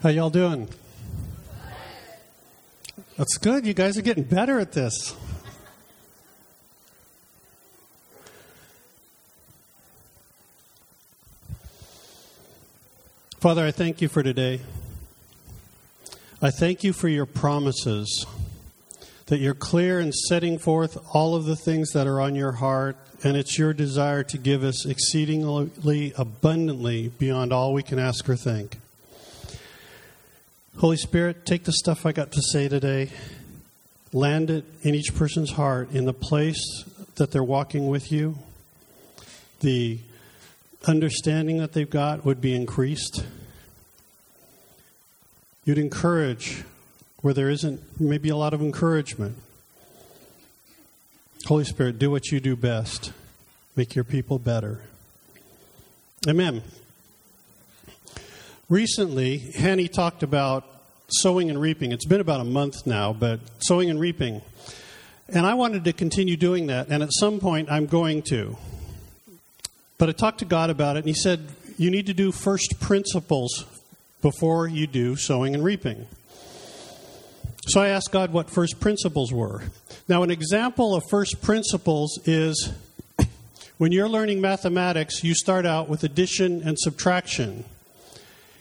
How y'all doing? That's good. You guys are getting better at this. Father, I thank you for today. I thank you for your promises, that you're clear in setting forth all of the things that are on your heart, and it's your desire to give us exceedingly abundantly beyond all we can ask or think. Holy Spirit, take the stuff I got to say today, land it in each person's heart in the place that they're walking with you. The understanding that they've got would be increased. You'd encourage where there isn't maybe a lot of encouragement. Holy Spirit, do what you do best. Make your people better. Amen. Recently, Hanny talked about sowing and reaping. It's been about a month now, but sowing and reaping. And I wanted to continue doing that, and at some point I'm going to. But I talked to God about it, and He said, You need to do first principles before you do sowing and reaping. So I asked God what first principles were. Now, an example of first principles is when you're learning mathematics, you start out with addition and subtraction.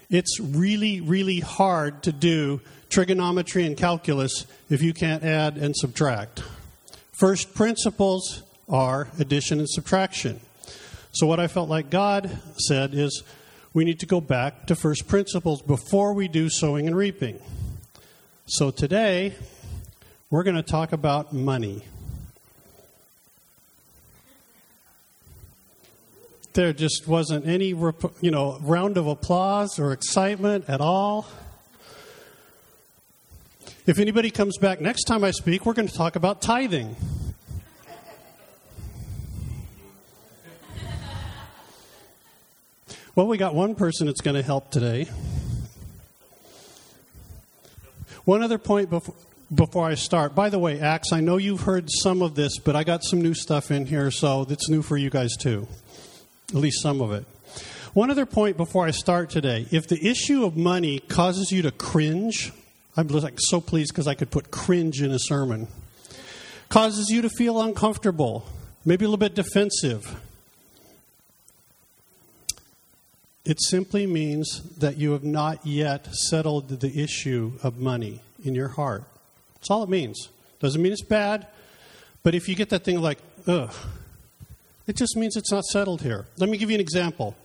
It's really, really hard to do trigonometry and calculus if you can't add and subtract. First principles are addition and subtraction. So, what I felt like God said is we need to go back to first principles before we do sowing and reaping. So, today we're going to talk about money. There just wasn't any you know round of applause or excitement at all. If anybody comes back next time i speak we're going to talk about tithing. Well we got one person that's going to help today. One other point before before I start, by the way, Axe, I know you've heard some of this, but I got some new stuff in here, so it's new for you guys too at least some of it. One other point before I start today. If the issue of money causes you to cringe, I'm like so pleased because I could put cringe in a sermon. Causes you to feel uncomfortable, maybe a little bit defensive. It simply means that you have not yet settled the issue of money in your heart. That's all it means. Doesn't mean it's bad, but if you get that thing like, ugh, it just means it's not settled here. Let me give you an example.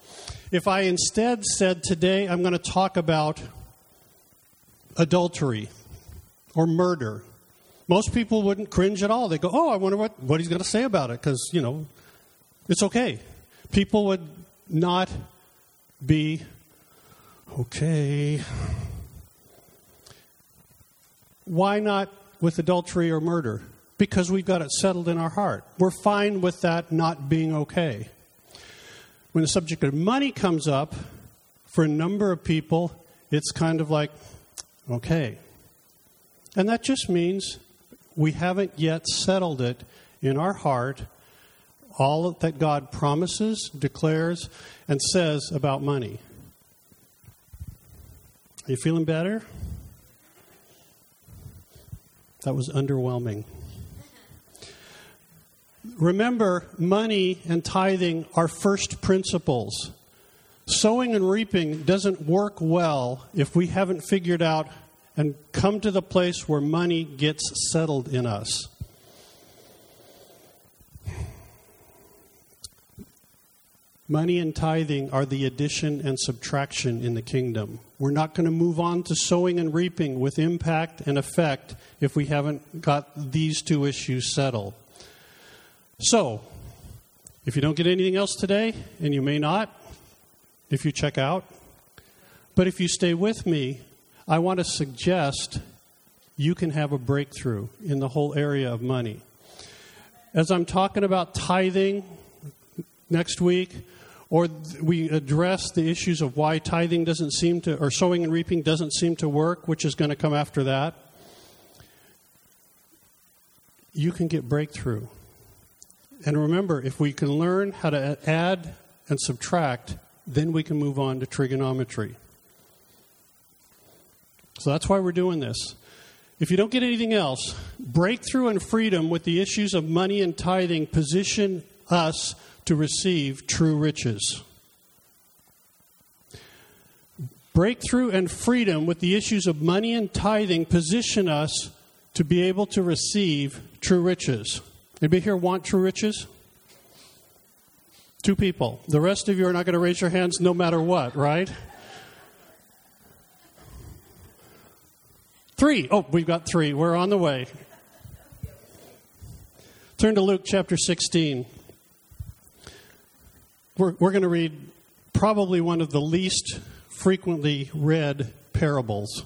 If I instead said today I'm going to talk about adultery or murder, most people wouldn't cringe at all. They go, "Oh, I wonder what, what he's going to say about it," because you know, it's okay. People would not be okay. Why not with adultery or murder? Because we've got it settled in our heart. We're fine with that not being okay. When the subject of money comes up, for a number of people, it's kind of like, okay. And that just means we haven't yet settled it in our heart, all that God promises, declares, and says about money. Are you feeling better? That was underwhelming. Remember, money and tithing are first principles. Sowing and reaping doesn't work well if we haven't figured out and come to the place where money gets settled in us. Money and tithing are the addition and subtraction in the kingdom. We're not going to move on to sowing and reaping with impact and effect if we haven't got these two issues settled. So, if you don't get anything else today, and you may not if you check out, but if you stay with me, I want to suggest you can have a breakthrough in the whole area of money. As I'm talking about tithing next week, or we address the issues of why tithing doesn't seem to, or sowing and reaping doesn't seem to work, which is going to come after that, you can get breakthrough. And remember, if we can learn how to add and subtract, then we can move on to trigonometry. So that's why we're doing this. If you don't get anything else, breakthrough and freedom with the issues of money and tithing position us to receive true riches. Breakthrough and freedom with the issues of money and tithing position us to be able to receive true riches. Anybody here want true riches? Two people. The rest of you are not going to raise your hands no matter what, right? Three. Oh, we've got three. We're on the way. Turn to Luke chapter 16. We're, we're going to read probably one of the least frequently read parables.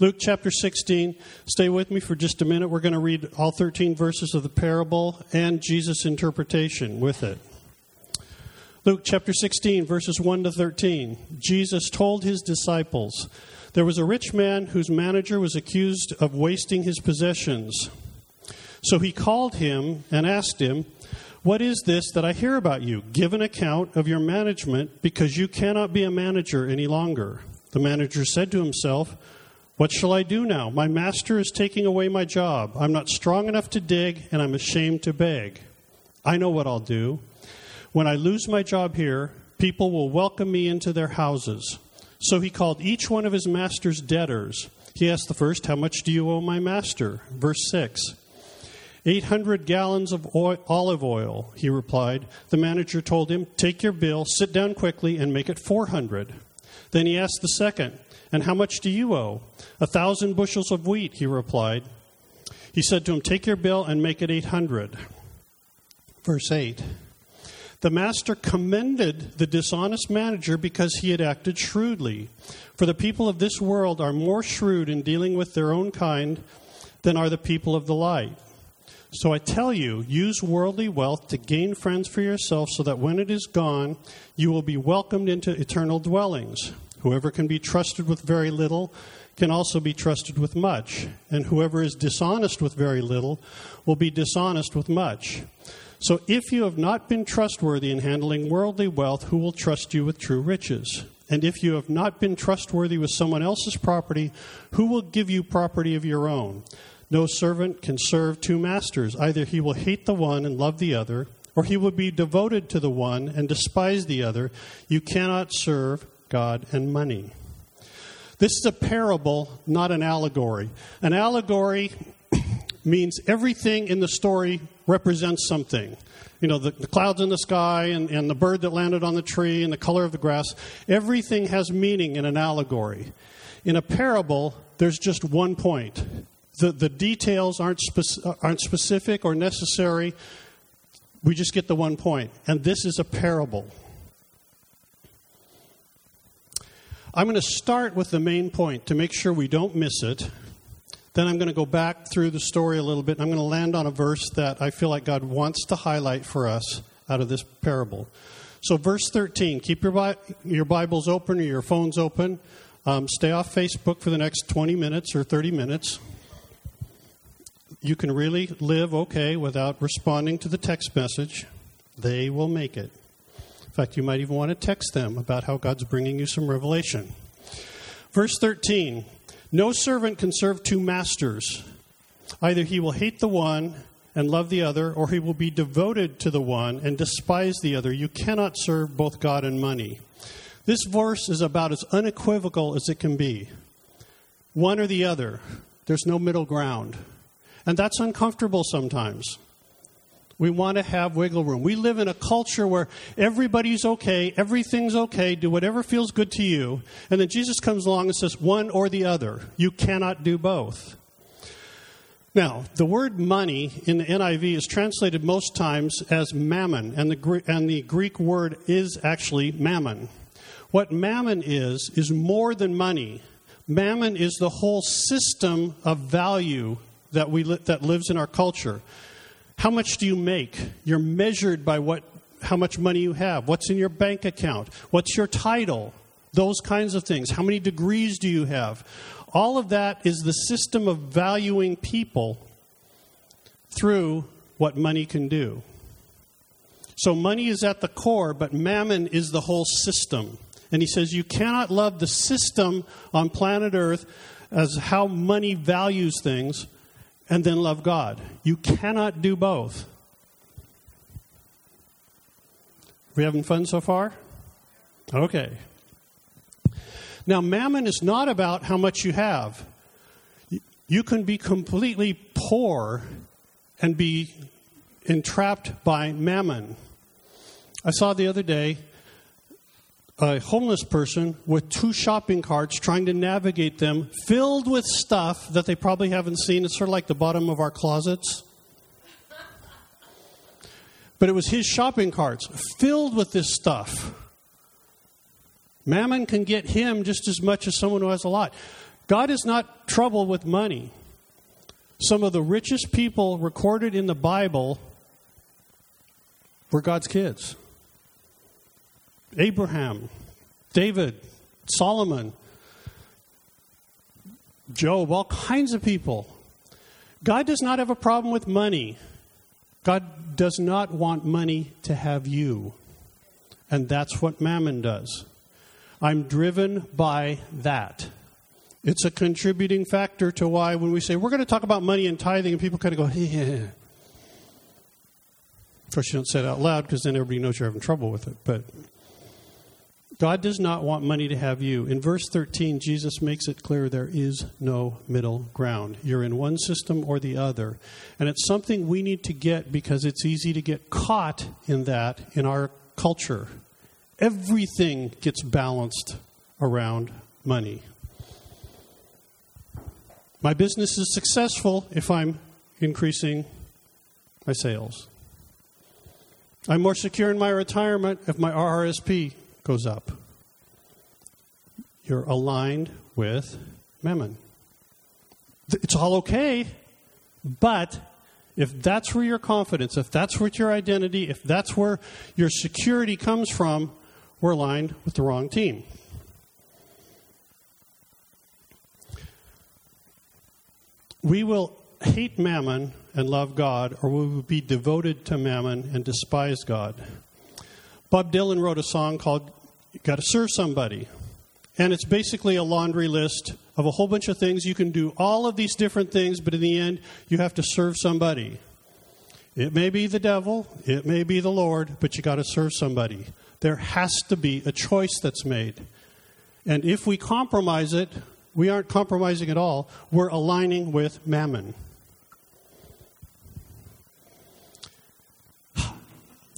Luke chapter 16. Stay with me for just a minute. We're going to read all 13 verses of the parable and Jesus' interpretation with it. Luke chapter 16, verses 1 to 13. Jesus told his disciples, There was a rich man whose manager was accused of wasting his possessions. So he called him and asked him, What is this that I hear about you? Give an account of your management, because you cannot be a manager any longer. The manager said to himself, What shall I do now? My master is taking away my job. I'm not strong enough to dig, and I'm ashamed to beg. I know what I'll do. When I lose my job here, people will welcome me into their houses. So he called each one of his master's debtors. He asked the first, How much do you owe my master? Verse 6. 800 gallons of oil, olive oil, he replied. The manager told him, Take your bill, sit down quickly, and make it 400. Then he asked the second, And how much do you owe? A thousand bushels of wheat, he replied. He said to him, Take your bill and make it 800. Verse 8. The master commended the dishonest manager because he had acted shrewdly. For the people of this world are more shrewd in dealing with their own kind than are the people of the light. So I tell you, use worldly wealth to gain friends for yourself so that when it is gone, you will be welcomed into eternal dwellings. Whoever can be trusted with very little can also be trusted with much, and whoever is dishonest with very little will be dishonest with much. So if you have not been trustworthy in handling worldly wealth, who will trust you with true riches? And if you have not been trustworthy with someone else's property, who will give you property of your own? No servant can serve two masters. Either he will hate the one and love the other, or he will be devoted to the one and despise the other. You cannot serve God and money. This is a parable, not an allegory. An allegory means everything in the story represents something. You know, the, the, clouds in the sky and, and the bird that landed on the tree and the color of the grass. Everything has meaning in an allegory. In a parable, there's just one point. The, the details aren't, aren't specific or necessary. We just get the one point. And this is a parable. I'm going to start with the main point to make sure we don't miss it. Then I'm going to go back through the story a little bit, and I'm going to land on a verse that I feel like God wants to highlight for us out of this parable. So, verse 13, keep your, Bi- your Bibles open or your phones open. Um, stay off Facebook for the next 20 minutes or 30 minutes. You can really live okay without responding to the text message. They will make it. In fact, you might even want to text them about how God's bringing you some revelation. Verse 13 no servant can serve two masters. Either he will hate the one and love the other, or he will be devoted to the one and despise the other. You cannot serve both God and money. This verse is about as unequivocal as it can be. One or the other. There's no middle ground. And that's uncomfortable sometimes. We want to have wiggle room. We live in a culture where everybody's okay, everything's okay, do whatever feels good to you. And then Jesus comes along and says, one or the other. You cannot do both. Now, the word money in the NIV is translated most times as mammon, and the, and the Greek word is actually mammon. What mammon is, is more than money. Mammon is the whole system of value that, we li- that lives in our culture. How much do you make? You're measured by what, how much money you have. What's in your bank account? What's your title? Those kinds of things. How many degrees do you have? All of that is the system of valuing people through what money can do. So money is at the core, but mammon is the whole system. And he says, You cannot love the system on planet Earth as how money values things and then love God. You cannot do both. We having fun so far? Okay. Now, mammon is not about how much you have. You can be completely poor and be entrapped by mammon. I saw the other day a homeless person with two shopping carts trying to navigate them, filled with stuff that they probably haven't seen. It's sort of like the bottom of our closets. But it was his shopping carts filled with this stuff. Mammon can get him just as much as someone who has a lot. God is not troubled with money. Some of the richest people recorded in the Bible were God's kids. Abraham, David, Solomon, Job, all kinds of people. God does not have a problem with money. God does not want money to have you. And that's what mammon does. I'm driven by that. It's a contributing factor to why, when we say we're going to talk about money and tithing, and people kind of go, yeah. Of course, you don't say it out loud because then everybody knows you're having trouble with it. But God does not want money to have you. In verse 13, Jesus makes it clear there is no middle ground. You're in one system or the other. And it's something we need to get because it's easy to get caught in that in our culture. Everything gets balanced around money. My business is successful if I'm increasing my sales. I'm more secure in my retirement if my RRSP goes up. You're aligned with Mammon. It's all okay, but if that's where your confidence, if that's where your identity, if that's where your security comes from, we're aligned with the wrong team. We will hate mammon and love God, or we will be devoted to mammon and despise God. Bob Dylan wrote a song called You Gotta Serve Somebody. And it's basically a laundry list of a whole bunch of things. You can do all of these different things, but in the end, you have to serve somebody. It may be the devil, it may be the Lord, but you got to serve somebody. There has to be a choice that's made. And if we compromise it, we aren't compromising at all. We're aligning with mammon.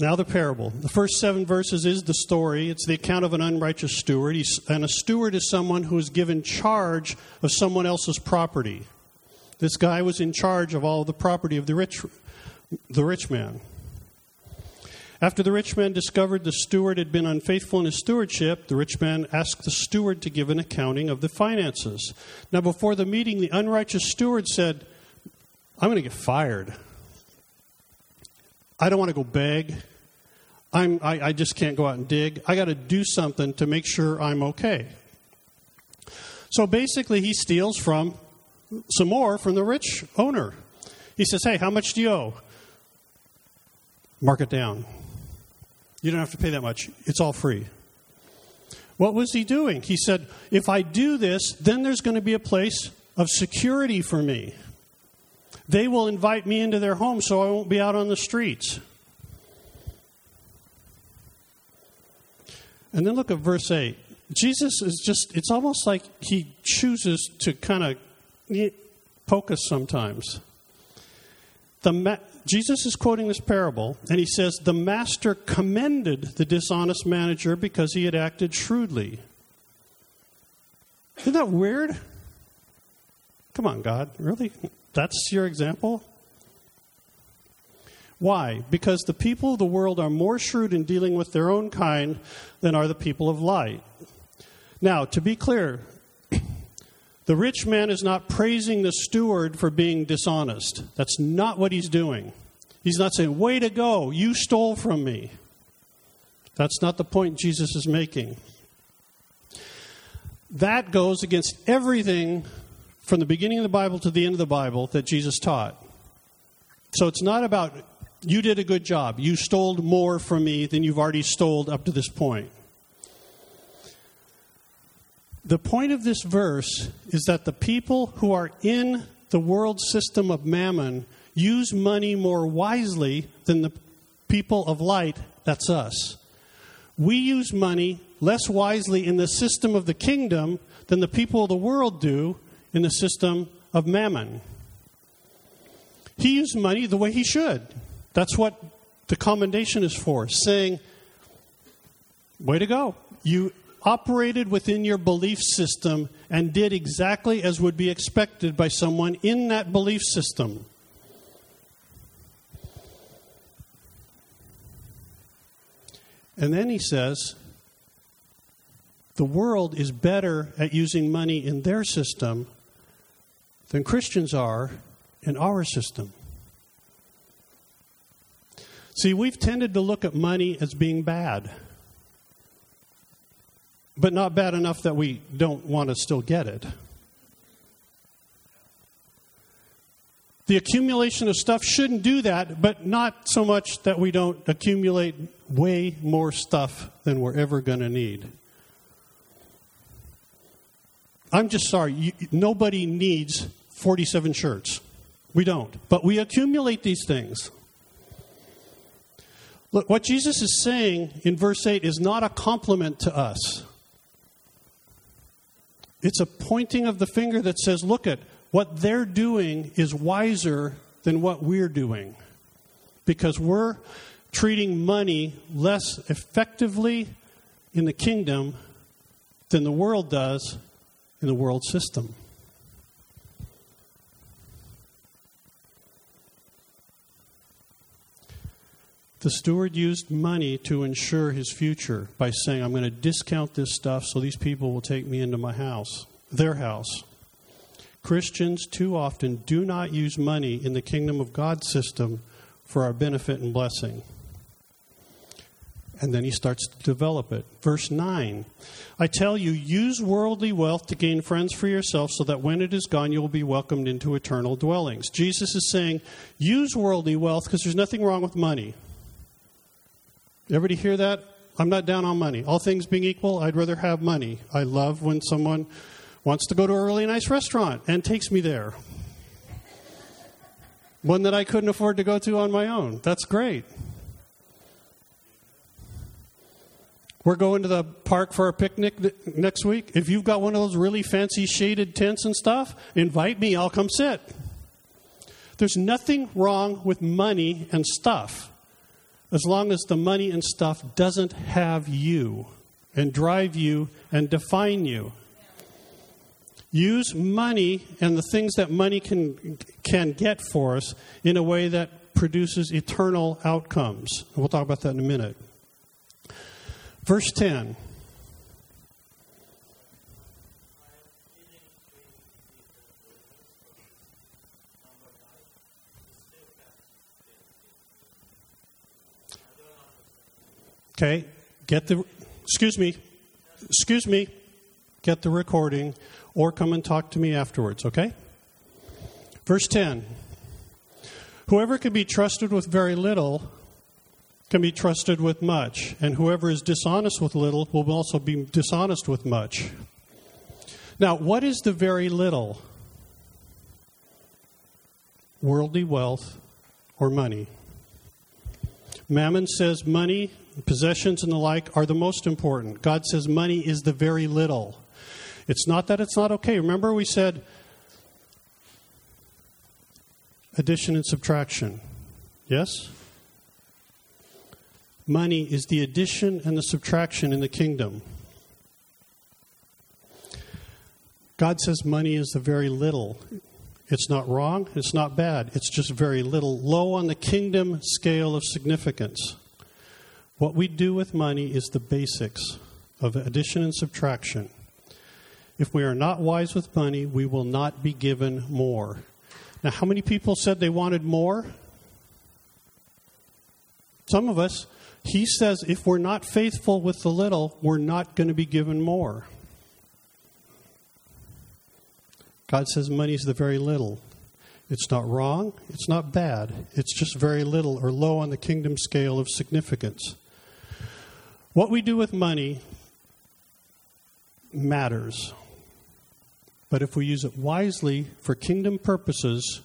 Now, the parable. The first seven verses is the story. It's the account of an unrighteous steward. He's, and a steward is someone who is given charge of someone else's property. This guy was in charge of all the property of the rich, the rich man. After the rich man discovered the steward had been unfaithful in his stewardship, the rich man asked the steward to give an accounting of the finances. Now, before the meeting, the unrighteous steward said, I'm going to get fired. I don't want to go beg. I'm, I, I just can't go out and dig. I got to do something to make sure I'm okay. So basically, he steals from some more from the rich owner. He says, Hey, how much do you owe? Mark it down. You don't have to pay that much, it's all free. What was he doing? He said, If I do this, then there's going to be a place of security for me. They will invite me into their home so I won't be out on the streets. And then look at verse 8. Jesus is just, it's almost like he chooses to kind of poke us sometimes. The ma- Jesus is quoting this parable, and he says, The master commended the dishonest manager because he had acted shrewdly. Isn't that weird? Come on, God. Really? That's your example? Why? Because the people of the world are more shrewd in dealing with their own kind than are the people of light. Now, to be clear, the rich man is not praising the steward for being dishonest. That's not what he's doing. He's not saying, Way to go, you stole from me. That's not the point Jesus is making. That goes against everything from the beginning of the Bible to the end of the Bible that Jesus taught. So it's not about you did a good job. You stole more from me than you've already stole up to this point. The point of this verse is that the people who are in the world system of mammon use money more wisely than the people of light, that's us. We use money less wisely in the system of the kingdom than the people of the world do in the system of mammon. He used money the way he should. That's what the commendation is for, saying, Way to go. You operated within your belief system and did exactly as would be expected by someone in that belief system. And then he says, the world is better at using money in their system than Christians are in our system. See, we've tended to look at money as being bad, but not bad enough that we don't want to still get it. The accumulation of stuff shouldn't do that, but not so much that we don't accumulate way more stuff than we're ever going to need. I'm just sorry, you, nobody needs 47 shirts. We don't. But we accumulate these things. Look, what Jesus is saying in verse 8 is not a compliment to us. It's a pointing of the finger that says, look at what they're doing is wiser than what we're doing. Because we're treating money less effectively in the kingdom than the world does in the world system. The steward used money to ensure his future by saying, I'm going to discount this stuff so these people will take me into my house, their house. Christians too often do not use money in the kingdom of God system for our benefit and blessing. And then he starts to develop it. Verse 9 I tell you, use worldly wealth to gain friends for yourself, so that when it is gone, you will be welcomed into eternal dwellings. Jesus is saying, use worldly wealth because there's nothing wrong with money. Everybody hear that? I'm not down on money. All things being equal, I'd rather have money. I love when someone wants to go to a really nice restaurant and takes me there. One that I couldn't afford to go to on my own. That's great. We're going to the park for a picnic next week. If you've got one of those really fancy shaded tents and stuff, invite me. I'll come sit. There's nothing wrong with money and stuff as long as the money and stuff doesn't have you and drive you and define you. Use money and the things that money can, can get for us in a way that produces eternal outcomes. We'll talk about that in a minute. Verse 10. Okay, get the, excuse me, excuse me, get the recording or come and talk to me afterwards, okay? Verse 10 Whoever can be trusted with very little can be trusted with much, and whoever is dishonest with little will also be dishonest with much. Now, what is the very little? Worldly wealth or money. Mammon says money Possessions and the like are the most important. God says money is the very little. It's not that it's not okay. Remember, we said addition and subtraction. Yes? Money is the addition and the subtraction in the kingdom. God says money is the very little. It's not wrong, it's not bad, it's just very little, low on the kingdom scale of significance. What we do with money is the basics of addition and subtraction. If we are not wise with money, we will not be given more. Now, how many people said they wanted more? Some of us. He says if we're not faithful with the little, we're not going to be given more. God says money is the very little. It's not wrong, it's not bad, it's just very little or low on the kingdom scale of significance. What we do with money matters. But if we use it wisely for kingdom purposes,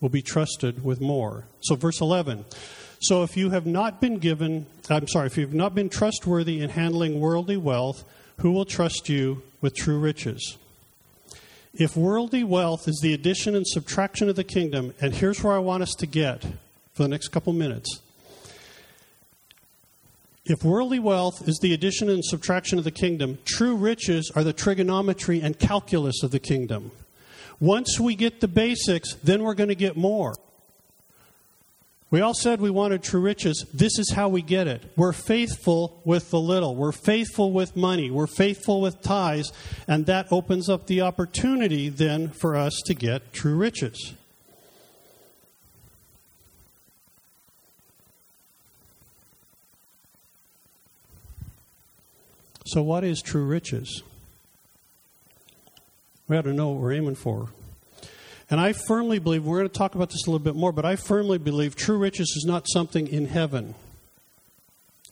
we'll be trusted with more. So, verse 11. So, if you have not been given, I'm sorry, if you've not been trustworthy in handling worldly wealth, who will trust you with true riches? If worldly wealth is the addition and subtraction of the kingdom, and here's where I want us to get for the next couple minutes. If worldly wealth is the addition and subtraction of the kingdom, true riches are the trigonometry and calculus of the kingdom. Once we get the basics, then we're going to get more. We all said we wanted true riches. This is how we get it. We're faithful with the little. We're faithful with money. We're faithful with tithes. And that opens up the opportunity then for us to get true riches. So, what is true riches? We ought to know what we're aiming for. And I firmly believe, we're going to talk about this a little bit more, but I firmly believe true riches is not something in heaven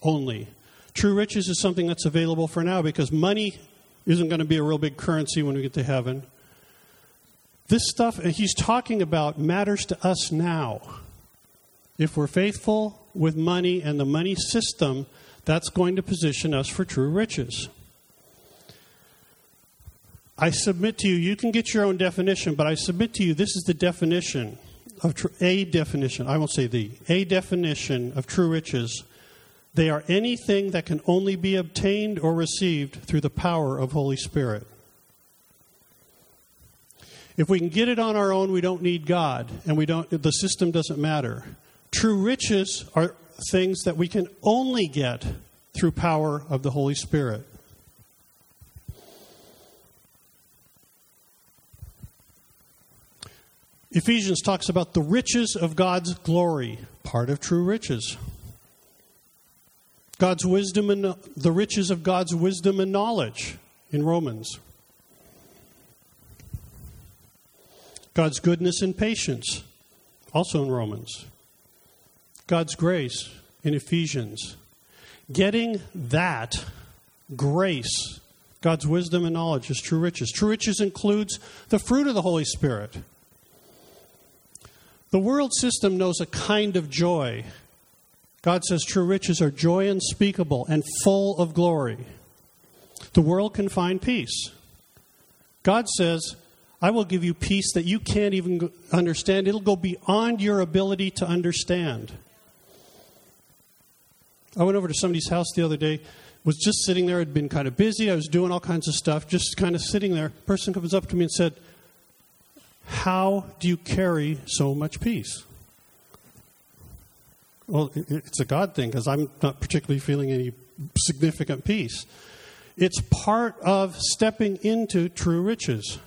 only. True riches is something that's available for now because money isn't going to be a real big currency when we get to heaven. This stuff he's talking about matters to us now. If we're faithful with money and the money system, that's going to position us for true riches. I submit to you, you can get your own definition, but I submit to you this is the definition of tr- a definition. I won't say the, a definition of true riches. They are anything that can only be obtained or received through the power of Holy Spirit. If we can get it on our own, we don't need God, and we don't, the system doesn't matter. True riches are things that we can only get through power of the Holy Spirit. Ephesians talks about the riches of God's glory, part of true riches. God's wisdom and the riches of God's wisdom and knowledge in Romans. God's goodness and patience, also in Romans. God's grace in Ephesians. Getting that grace, God's wisdom and knowledge, is true riches. True riches includes the fruit of the Holy Spirit. The world system knows a kind of joy. God says true riches are joy unspeakable and full of glory. The world can find peace. God says, I will give you peace that you can't even understand. It'll go beyond your ability to understand. I went over to somebody's house the other day, was just sitting there, had been kind of busy. I was doing all kinds of stuff, just kind of sitting there. Person comes up to me and said, How do you carry so much peace? Well, it's a God thing because I'm not particularly feeling any significant peace. It's part of stepping into true riches.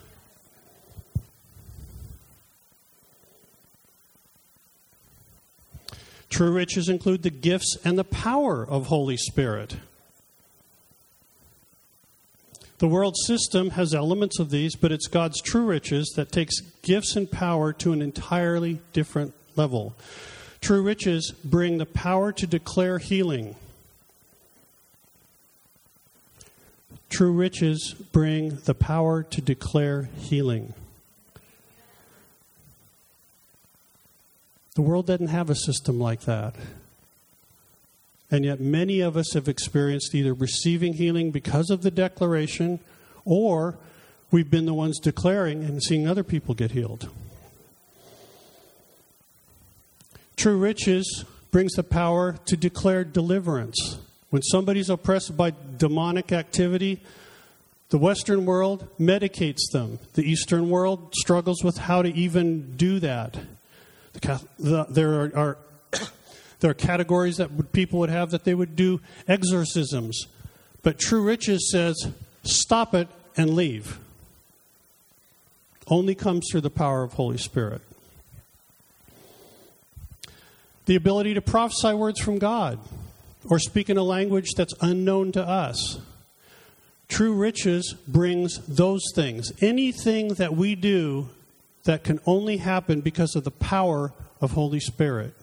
True riches include the gifts and the power of Holy Spirit. The world system has elements of these, but it's God's true riches that takes gifts and power to an entirely different level. True riches bring the power to declare healing. True riches bring the power to declare healing. The world doesn't have a system like that. And yet, many of us have experienced either receiving healing because of the declaration, or we've been the ones declaring and seeing other people get healed. True riches brings the power to declare deliverance. When somebody's oppressed by demonic activity, the Western world medicates them. The Eastern world struggles with how to even do that. The, there are, are there are categories that people would have that they would do exorcisms, but True Riches says stop it and leave. Only comes through the power of Holy Spirit. The ability to prophesy words from God or speak in a language that's unknown to us. True riches brings those things. Anything that we do that can only happen because of the power of Holy Spirit.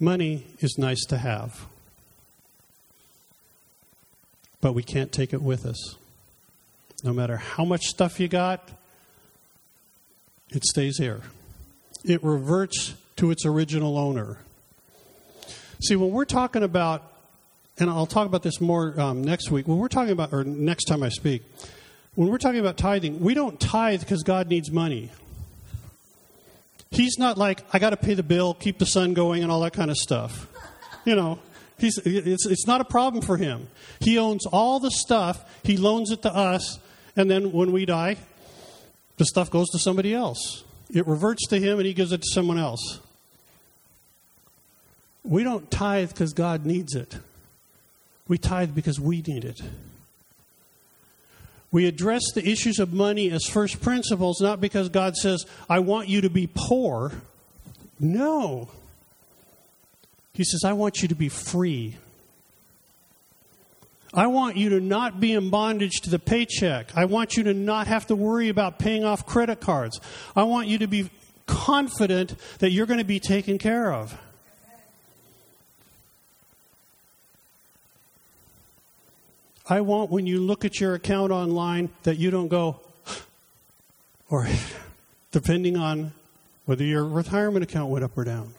Money is nice to have, but we can't take it with us. No matter how much stuff you got, it stays here. It reverts to its original owner. See, when we're talking about, and I'll talk about this more um, next week, when we're talking about, or next time I speak, when we're talking about tithing, we don't tithe because God needs money. He's not like, I got to pay the bill, keep the sun going, and all that kind of stuff. You know, he's, it's, it's not a problem for him. He owns all the stuff, he loans it to us, and then when we die, the stuff goes to somebody else. It reverts to him and he gives it to someone else. We don't tithe because God needs it. We tithe because we need it. We address the issues of money as first principles, not because God says, I want you to be poor. No. He says, I want you to be free. I want you to not be in bondage to the paycheck. I want you to not have to worry about paying off credit cards. I want you to be confident that you're going to be taken care of. I want when you look at your account online that you don't go, or depending on whether your retirement account went up or down.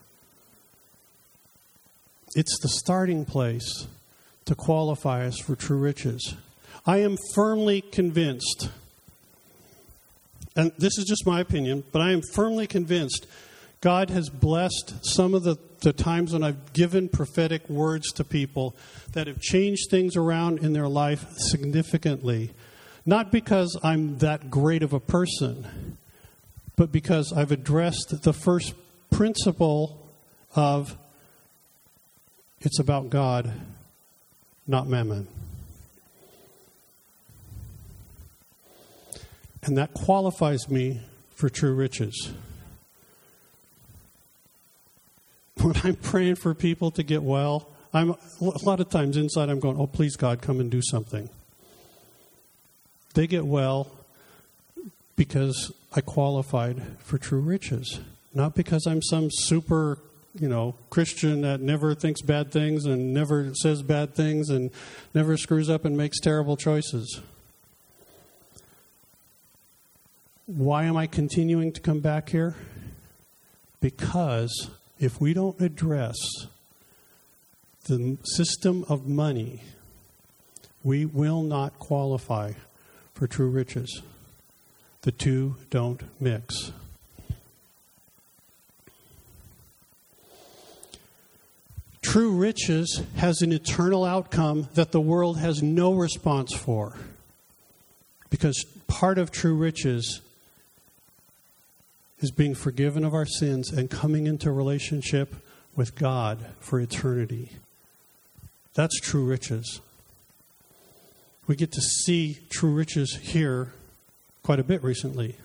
It's the starting place to qualify us for true riches. I am firmly convinced, and this is just my opinion, but I am firmly convinced God has blessed some of the, the times when I've given prophetic words to people that have changed things around in their life significantly. Not because I'm that great of a person, but because I've addressed the first principle of it's about God, not mammon. And that qualifies me for true riches. When I'm praying for people to get well, I'm a lot of times inside I'm going, "Oh, please God, come and do something." They get well because I qualified for true riches, not because I'm some super, you know, Christian that never thinks bad things and never says bad things and never screws up and makes terrible choices. Why am I continuing to come back here? Because if we don't address the system of money, we will not qualify for true riches. The two don't mix. True riches has an eternal outcome that the world has no response for. Because part of true riches is being forgiven of our sins and coming into relationship with God for eternity. That's true riches. We get to see true riches here quite a bit recently.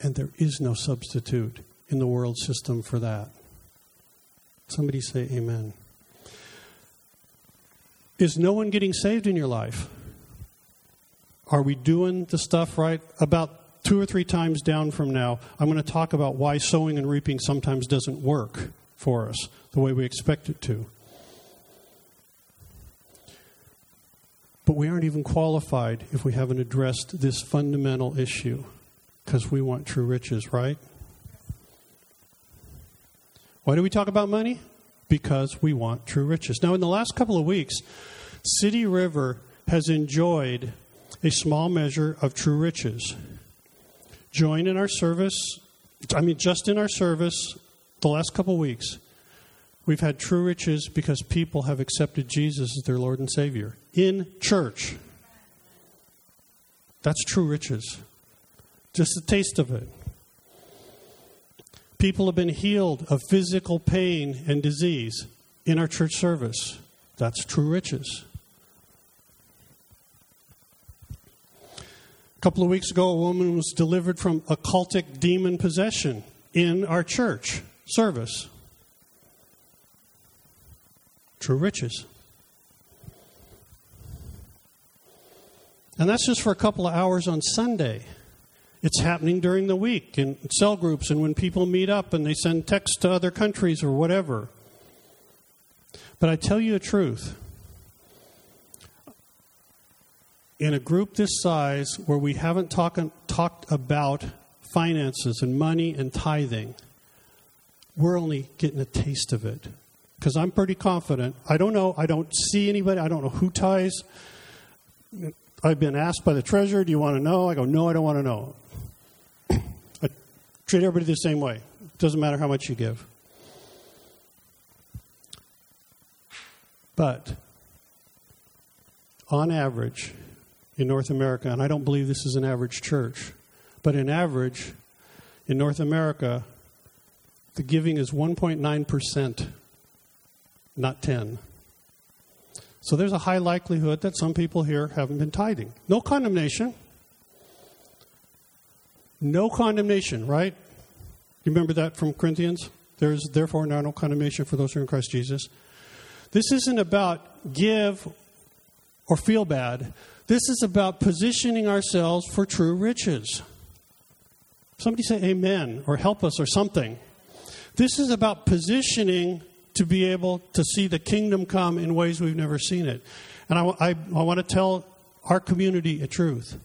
And there is no substitute in the world system for that. Somebody say amen. Is no one getting saved in your life? Are we doing the stuff right? About two or three times down from now, I'm going to talk about why sowing and reaping sometimes doesn't work for us the way we expect it to. But we aren't even qualified if we haven't addressed this fundamental issue because we want true riches, right? Why do we talk about money? Because we want true riches. Now, in the last couple of weeks, City River has enjoyed a small measure of true riches. Join in our service, I mean, just in our service, the last couple weeks, we've had true riches because people have accepted Jesus as their Lord and Savior in church. That's true riches. Just a taste of it. People have been healed of physical pain and disease in our church service. That's true riches. Couple of weeks ago, a woman was delivered from occultic demon possession in our church service. True riches. And that's just for a couple of hours on Sunday. It's happening during the week in cell groups and when people meet up and they send texts to other countries or whatever. But I tell you the truth. In a group this size where we haven't talk, talked about finances and money and tithing, we're only getting a taste of it. Because I'm pretty confident. I don't know. I don't see anybody. I don't know who tithes. I've been asked by the treasurer, Do you want to know? I go, No, I don't want to know. I treat everybody the same way. It doesn't matter how much you give. But on average, in North America, and I don't believe this is an average church, but in average, in North America, the giving is 1.9%, not 10. So there's a high likelihood that some people here haven't been tithing. No condemnation. No condemnation, right? You remember that from Corinthians? There is therefore now no condemnation for those who are in Christ Jesus. This isn't about give or feel bad. This is about positioning ourselves for true riches. Somebody say amen or help us or something. This is about positioning to be able to see the kingdom come in ways we've never seen it. And I, I, I want to tell our community a truth.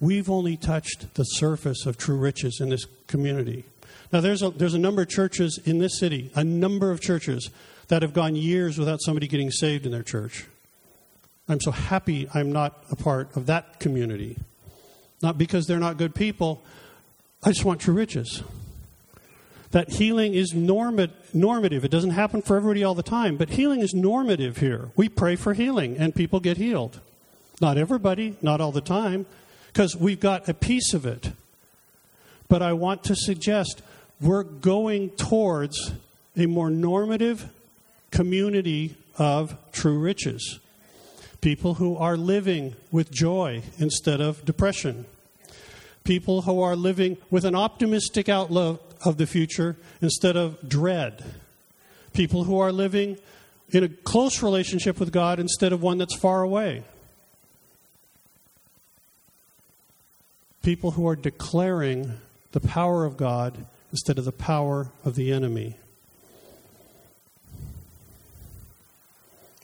We've only touched the surface of true riches in this community. Now, there's a, there's a number of churches in this city, a number of churches that have gone years without somebody getting saved in their church. I'm so happy I'm not a part of that community. Not because they're not good people, I just want true riches. That healing is normative. It doesn't happen for everybody all the time, but healing is normative here. We pray for healing and people get healed. Not everybody, not all the time, because we've got a piece of it. But I want to suggest we're going towards a more normative community of true riches. People who are living with joy instead of depression. People who are living with an optimistic outlook of the future instead of dread. People who are living in a close relationship with God instead of one that's far away. People who are declaring the power of God instead of the power of the enemy.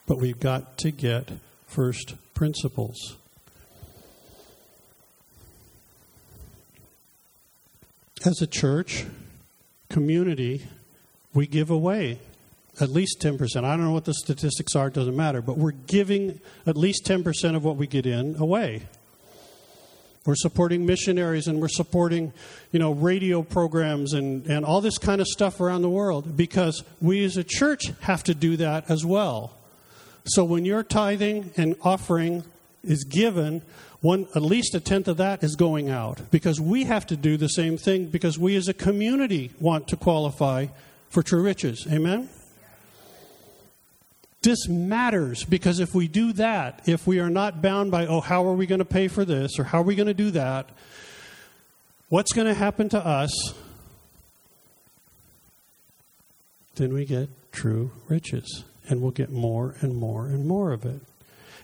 But we've got to get first principles. As a church, community, we give away at least 10%. I don't know what the statistics are, it doesn't matter, but we're giving at least 10% of what we get in away. We're supporting missionaries and we're supporting, you know, radio programs and, and all this kind of stuff around the world because we as a church have to do that as well. So when your tithing and offering is given, one at least a tenth of that is going out because we have to do the same thing because we as a community want to qualify for true riches. Amen. This matters because if we do that, if we are not bound by, oh, how are we going to pay for this or how are we going to do that, what's going to happen to us? Then we get true riches and we'll get more and more and more of it.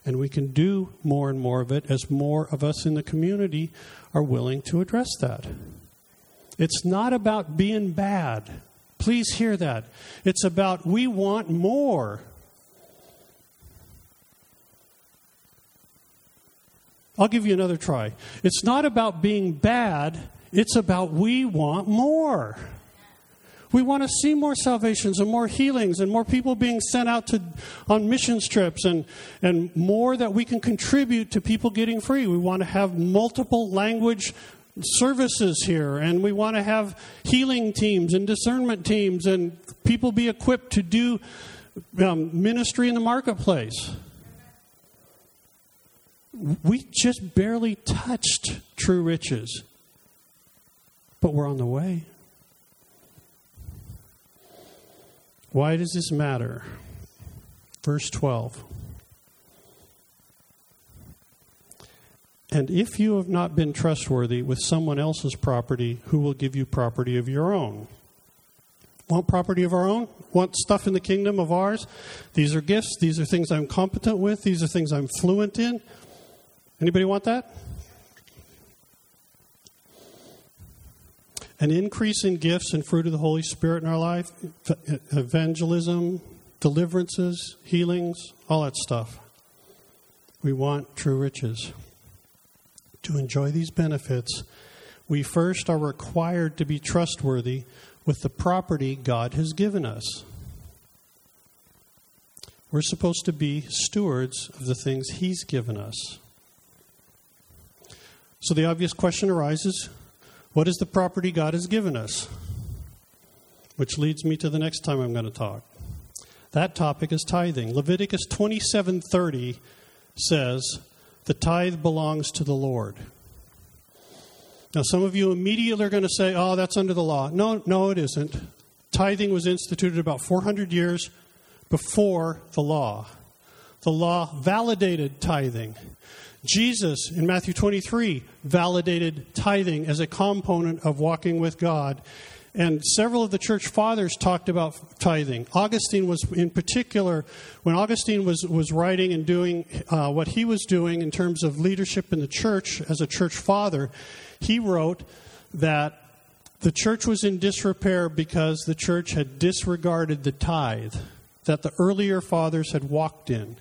And we can do more and more of it as more of us in the community are willing to address that. It's not about being bad. Please hear that. It's about we want more. I'll give you another try. It's not about being bad, it's about we want more. We want to see more salvations and more healings and more people being sent out to, on missions trips and, and more that we can contribute to people getting free. We want to have multiple language services here and we want to have healing teams and discernment teams and people be equipped to do um, ministry in the marketplace. We just barely touched true riches, but we're on the way. Why does this matter? Verse 12. And if you have not been trustworthy with someone else's property, who will give you property of your own? Want property of our own? Want stuff in the kingdom of ours? These are gifts. These are things I'm competent with. These are things I'm fluent in. Anybody want that? An increase in gifts and fruit of the Holy Spirit in our life, evangelism, deliverances, healings, all that stuff. We want true riches. To enjoy these benefits, we first are required to be trustworthy with the property God has given us. We're supposed to be stewards of the things He's given us. So the obvious question arises what is the property God has given us? Which leads me to the next time I'm going to talk. That topic is tithing. Leviticus 27:30 says, "The tithe belongs to the Lord." Now some of you immediately are going to say, "Oh, that's under the law." No, no it isn't. Tithing was instituted about 400 years before the law. The law validated tithing. Jesus in Matthew 23 validated tithing as a component of walking with God. And several of the church fathers talked about tithing. Augustine was, in particular, when Augustine was, was writing and doing uh, what he was doing in terms of leadership in the church as a church father, he wrote that the church was in disrepair because the church had disregarded the tithe that the earlier fathers had walked in.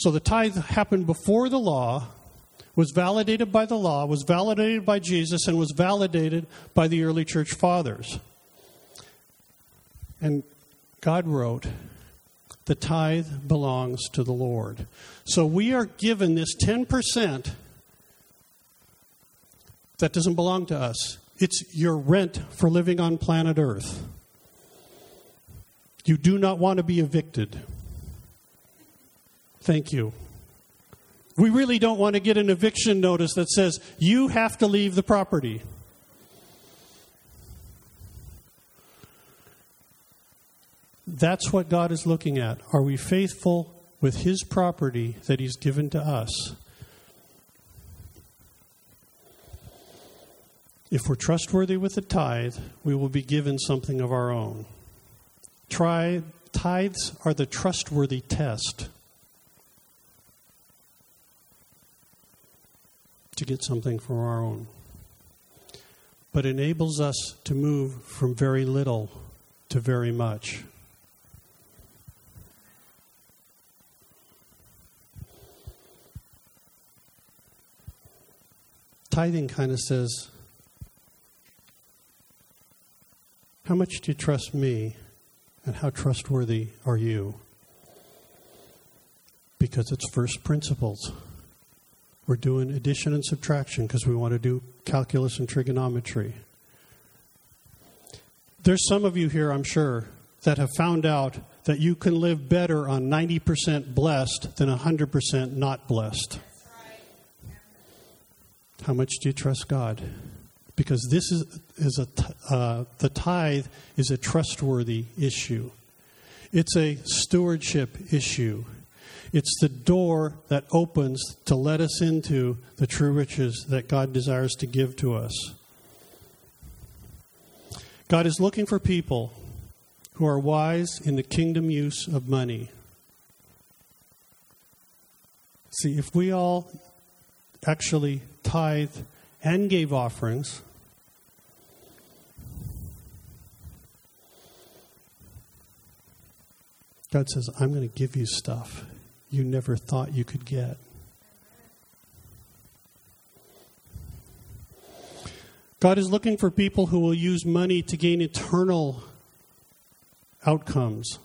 So the tithe happened before the law, was validated by the law, was validated by Jesus, and was validated by the early church fathers. And God wrote, the tithe belongs to the Lord. So we are given this 10% that doesn't belong to us. It's your rent for living on planet Earth. You do not want to be evicted. Thank you. We really don't want to get an eviction notice that says you have to leave the property. That's what God is looking at. Are we faithful with His property that He's given to us? If we're trustworthy with the tithe, we will be given something of our own. Try, tithes are the trustworthy test. To get something from our own, but enables us to move from very little to very much. Tithing kind of says, How much do you trust me, and how trustworthy are you? Because it's first principles. We're doing addition and subtraction because we want to do calculus and trigonometry. There's some of you here, I'm sure, that have found out that you can live better on 90% blessed than 100% not blessed. How much do you trust God? Because this is, is a, uh, the tithe is a trustworthy issue. It's a stewardship issue. It's the door that opens to let us into the true riches that God desires to give to us. God is looking for people who are wise in the kingdom use of money. See, if we all actually tithe and gave offerings, God says, I'm going to give you stuff you never thought you could get. God is looking for people who will use money to gain eternal outcomes.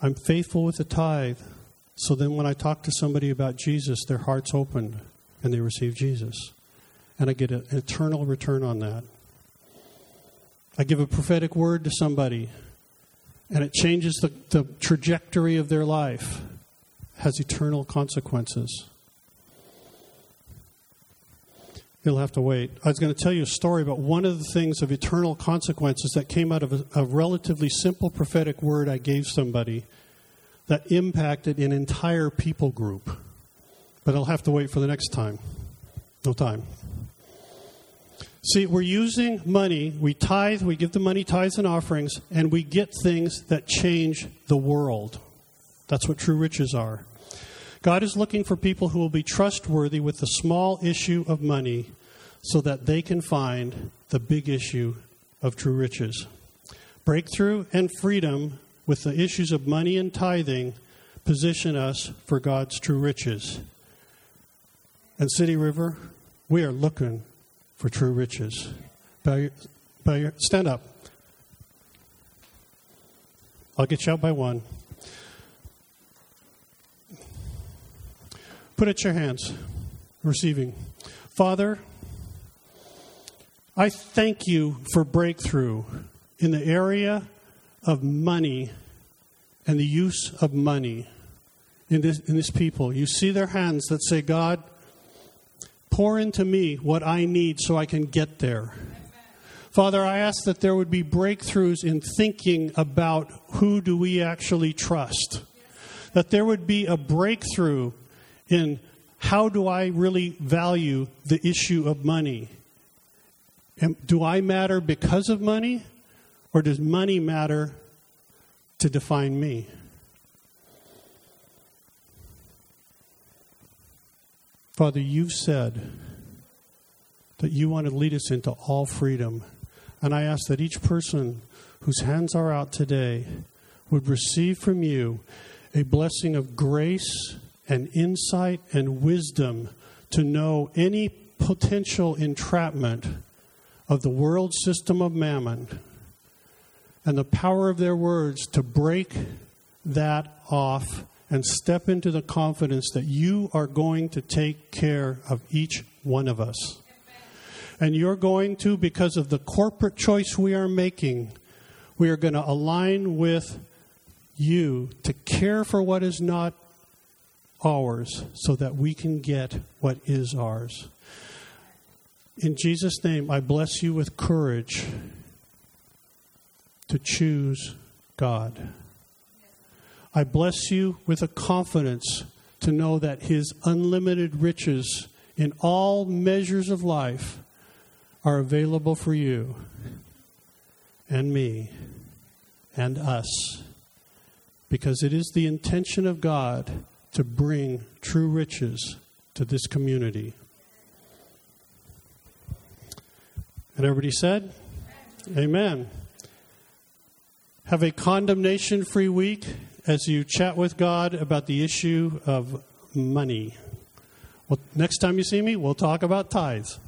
I'm faithful with the tithe, so then when I talk to somebody about Jesus, their heart's opened and they receive Jesus. And I get an eternal return on that. I give a prophetic word to somebody and it changes the, the trajectory of their life, has eternal consequences. You'll have to wait. I was going to tell you a story about one of the things of eternal consequences that came out of a, a relatively simple prophetic word I gave somebody that impacted an entire people group. But I'll have to wait for the next time. No time. See, we're using money, we tithe, we give the money tithes and offerings, and we get things that change the world. That's what true riches are. God is looking for people who will be trustworthy with the small issue of money so that they can find the big issue of true riches. Breakthrough and freedom with the issues of money and tithing position us for God's true riches. And City River, we are looking for true riches. Bow your, bow your, stand up. I'll get you out by one. Put it your hands. Receiving. Father, I thank you for breakthrough in the area of money and the use of money in this, in this people. You see their hands that say, God, pour into me what I need so I can get there. Father, I ask that there would be breakthroughs in thinking about who do we actually trust. That there would be a breakthrough in how do I really value the issue of money? And do I matter because of money, or does money matter to define me? Father, you've said that you want to lead us into all freedom. And I ask that each person whose hands are out today would receive from you a blessing of grace and insight and wisdom to know any potential entrapment of the world system of mammon and the power of their words to break that off and step into the confidence that you are going to take care of each one of us. And you're going to, because of the corporate choice we are making, we are going to align with you to care for what is not ours so that we can get what is ours. In Jesus' name, I bless you with courage to choose God. I bless you with a confidence to know that His unlimited riches in all measures of life are available for you and me and us because it is the intention of God to bring true riches to this community. And everybody said, Amen. Have a condemnation free week as you chat with God about the issue of money. Well, next time you see me, we'll talk about tithes.